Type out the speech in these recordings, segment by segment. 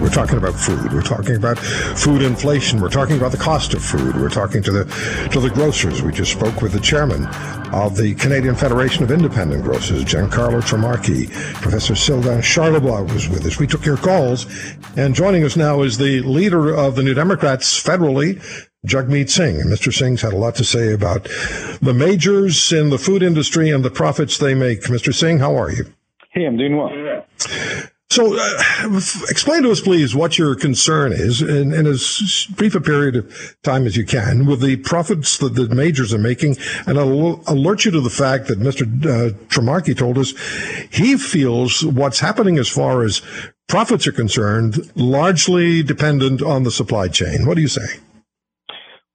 We're talking about food. We're talking about food inflation. We're talking about the cost of food. We're talking to the to the grocers. We just spoke with the chairman of the Canadian Federation of Independent Grocers, Giancarlo Trimarchi. Professor Sylvain Charlebois was with us. We took your calls, and joining us now is the leader of the New Democrats federally, Jagmeet Singh. Mr. Singh's had a lot to say about the majors in the food industry and the profits they make. Mr. Singh, how are you? Hey, I'm doing well. So, uh, explain to us, please, what your concern is in, in, as brief a period of time as you can with the profits that the majors are making, and I'll alert you to the fact that Mr. Uh, Trimarchi told us he feels what's happening as far as profits are concerned largely dependent on the supply chain. What do you say?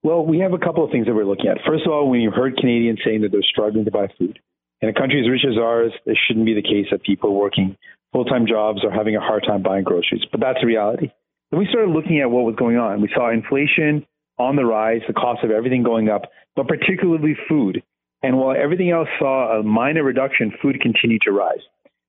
Well, we have a couple of things that we're looking at. First of all, when you heard Canadians saying that they're struggling to buy food, in a country as rich as ours, it shouldn't be the case that people working full time jobs are having a hard time buying groceries, but that's the reality. Then we started looking at what was going on. We saw inflation on the rise, the cost of everything going up, but particularly food. And while everything else saw a minor reduction, food continued to rise.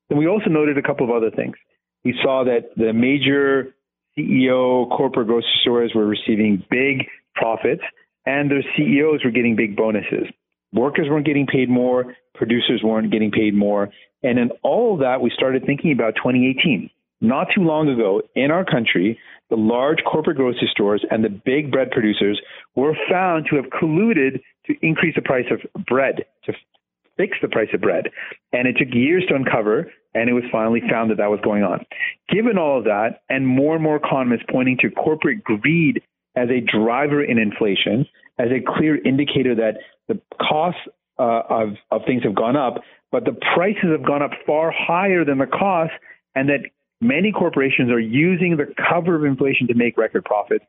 Then we also noted a couple of other things. We saw that the major CEO corporate grocery stores were receiving big profits and their CEOs were getting big bonuses. Workers weren't getting paid more, producers weren't getting paid more. And in all of that, we started thinking about 2018. Not too long ago, in our country, the large corporate grocery stores and the big bread producers were found to have colluded to increase the price of bread, to fix the price of bread. And it took years to uncover, and it was finally found that that was going on. Given all of that, and more and more economists pointing to corporate greed as a driver in inflation, as a clear indicator that the costs uh, of, of things have gone up, but the prices have gone up far higher than the costs, and that many corporations are using the cover of inflation to make record profits.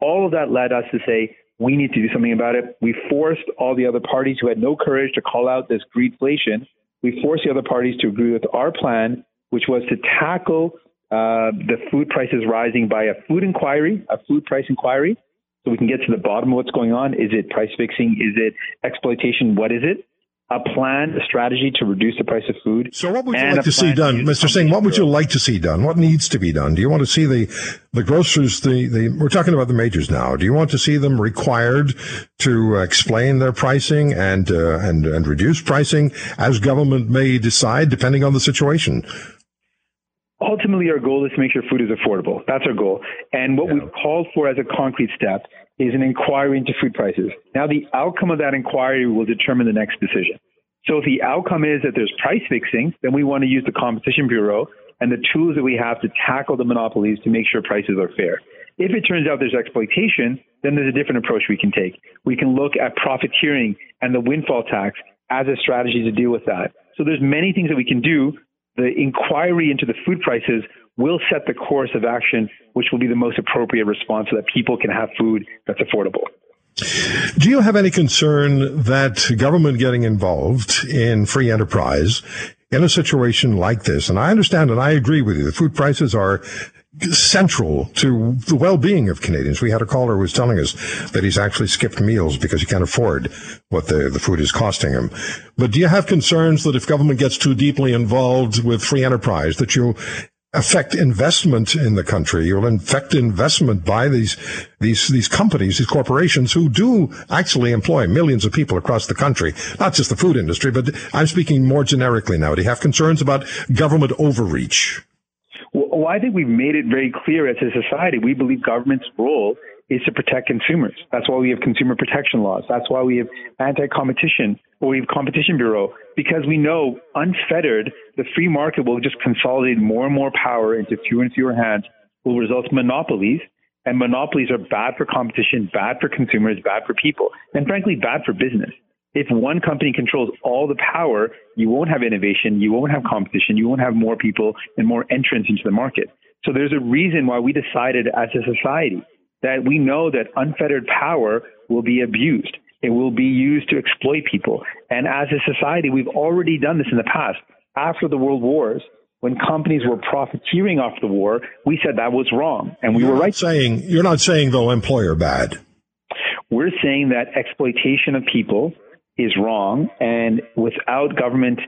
All of that led us to say, we need to do something about it. We forced all the other parties who had no courage to call out this greedflation. We forced the other parties to agree with our plan, which was to tackle uh, the food prices rising by a food inquiry, a food price inquiry, so we can get to the bottom of what's going on. Is it price fixing? Is it exploitation? What is it? A plan, a strategy to reduce the price of food. So, what would you like to see done, to Mr. Singh? What would you like to see done? What needs to be done? Do you want to see the the grocers? The, the we're talking about the majors now. Do you want to see them required to explain their pricing and uh, and and reduce pricing as government may decide, depending on the situation? Ultimately our goal is to make sure food is affordable. That's our goal. And what yeah. we've called for as a concrete step is an inquiry into food prices. Now, the outcome of that inquiry will determine the next decision. So if the outcome is that there's price fixing, then we want to use the Competition Bureau and the tools that we have to tackle the monopolies to make sure prices are fair. If it turns out there's exploitation, then there's a different approach we can take. We can look at profiteering and the windfall tax as a strategy to deal with that. So there's many things that we can do the inquiry into the food prices will set the course of action, which will be the most appropriate response so that people can have food that's affordable. Do you have any concern that government getting involved in free enterprise in a situation like this? And I understand and I agree with you. The food prices are central to the well-being of Canadians. We had a caller who was telling us that he's actually skipped meals because he can't afford what the, the food is costing him. But do you have concerns that if government gets too deeply involved with free enterprise, that you affect investment in the country. You'll affect investment by these these these companies, these corporations who do actually employ millions of people across the country, not just the food industry, but I'm speaking more generically now. Do you have concerns about government overreach? Well, I think we've made it very clear as a society. We believe government's role is to protect consumers. That's why we have consumer protection laws. That's why we have anti-competition or we have competition bureau because we know unfettered, the free market will just consolidate more and more power into fewer and fewer hands, will result in monopolies. And monopolies are bad for competition, bad for consumers, bad for people, and frankly, bad for business. If one company controls all the power, you won't have innovation, you won't have competition, you won't have more people and more entrants into the market. So there's a reason why we decided as a society that we know that unfettered power will be abused. It will be used to exploit people. And as a society, we've already done this in the past. After the world wars, when companies were profiteering off the war, we said that was wrong, and we you're were right. Saying you're not saying though employer bad. We're saying that exploitation of people is wrong, and without government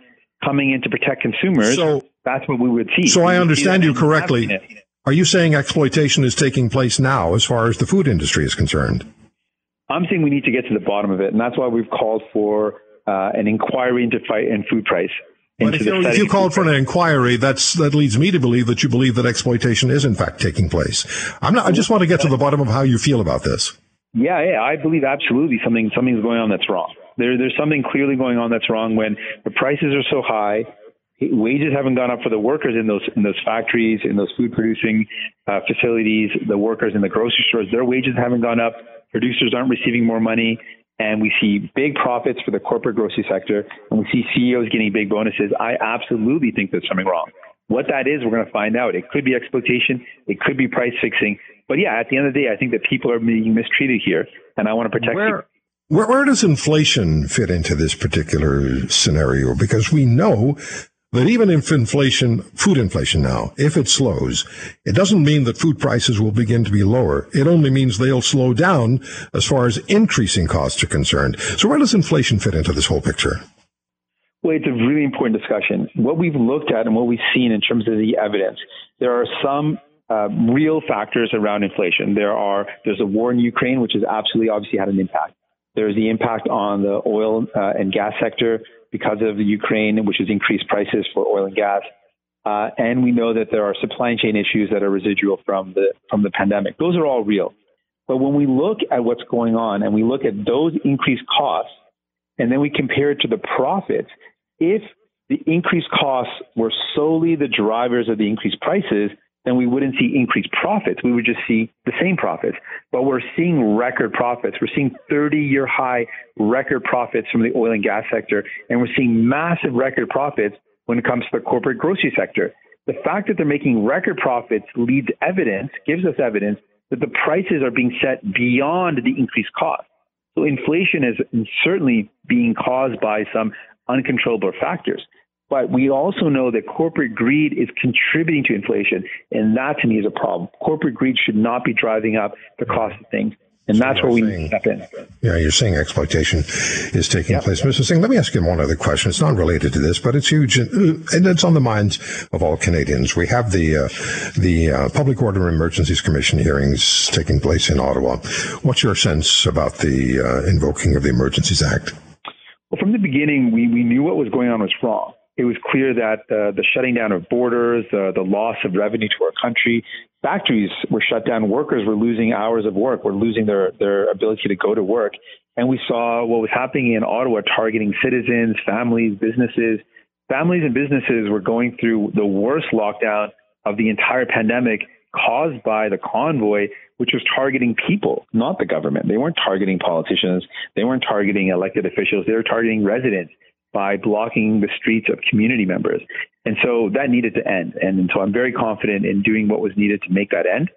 coming in to protect consumers, so, that's what we would see. So I understand you correctly. Are you saying exploitation is taking place now, as far as the food industry is concerned? I'm saying we need to get to the bottom of it, and that's why we've called for uh, an inquiry into fight and food price. But if, you, if you called for an inquiry, that's that leads me to believe that you believe that exploitation is in fact taking place. I'm not. I just want to get to the bottom of how you feel about this. Yeah, yeah, I believe absolutely something something's going on that's wrong. There, there's something clearly going on that's wrong when the prices are so high. Wages haven't gone up for the workers in those in those factories, in those food producing uh, facilities. The workers in the grocery stores, their wages haven't gone up. Producers aren't receiving more money and we see big profits for the corporate grocery sector, and we see CEOs getting big bonuses, I absolutely think there's something wrong. What that is, we're going to find out. It could be exploitation, it could be price fixing, but yeah, at the end of the day, I think that people are being mistreated here, and I want to protect where, Where, where does inflation fit into this particular scenario? Because we know that even if inflation, food inflation now, if it slows, it doesn't mean that food prices will begin to be lower. It only means they'll slow down as far as increasing costs are concerned. So where does inflation fit into this whole picture? Well, it's a really important discussion. What we've looked at and what we've seen in terms of the evidence, there are some uh, real factors around inflation. There are there's a war in Ukraine, which has absolutely obviously had an impact. There's the impact on the oil uh, and gas sector because of the Ukraine, which has increased prices for oil and gas. Uh, and we know that there are supply chain issues that are residual from the from the pandemic. Those are all real. But when we look at what's going on and we look at those increased costs, and then we compare it to the profits, if the increased costs were solely the drivers of the increased prices, then we wouldn't see increased profits. We would just see the same profits. But we're seeing record profits. We're seeing 30 year high record profits from the oil and gas sector. And we're seeing massive record profits when it comes to the corporate grocery sector. The fact that they're making record profits leads evidence, gives us evidence that the prices are being set beyond the increased cost. So inflation is certainly being caused by some uncontrollable factors. But we also know that corporate greed is contributing to inflation, and that to me is a problem. Corporate greed should not be driving up the cost of things. And so that's where we saying, step in. Yeah, you're saying exploitation is taking place. Mr. Singh, let me ask you one other question. It's not related to this, but it's huge and, and it's on the minds of all Canadians. We have the uh, the uh, Public Order Emergencies Commission hearings taking place in Ottawa. What's your sense about the uh, invoking of the Emergencies Act? Well, from the beginning, we, we knew what was going on was wrong it was clear that uh, the shutting down of borders, uh, the loss of revenue to our country, factories were shut down, workers were losing hours of work, were losing their, their ability to go to work. And we saw what was happening in Ottawa targeting citizens, families, businesses. Families and businesses were going through the worst lockdown of the entire pandemic caused by the convoy, which was targeting people, not the government. They weren't targeting politicians. They weren't targeting elected officials. They were targeting residents by blocking the streets of community members. And so that needed to end. And so I'm very confident in doing what was needed to make that end.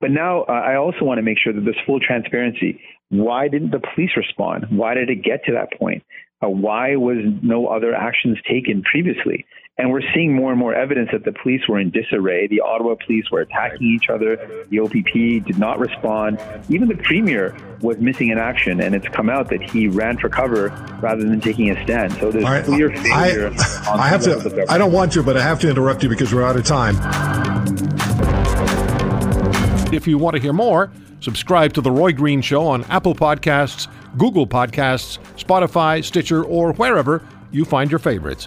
But now uh, I also want to make sure that there's full transparency. Why didn't the police respond? Why did it get to that point? Uh, why was no other actions taken previously? And we're seeing more and more evidence that the police were in disarray. The Ottawa police were attacking each other. The OPP did not respond. Even the premier was missing in action, and it's come out that he ran for cover rather than taking a stand. So there's right. clear failure. I, I have to. I don't want to, but I have to interrupt you because we're out of time. If you want to hear more, subscribe to the Roy Green Show on Apple Podcasts, Google Podcasts, Spotify, Stitcher, or wherever you find your favorites.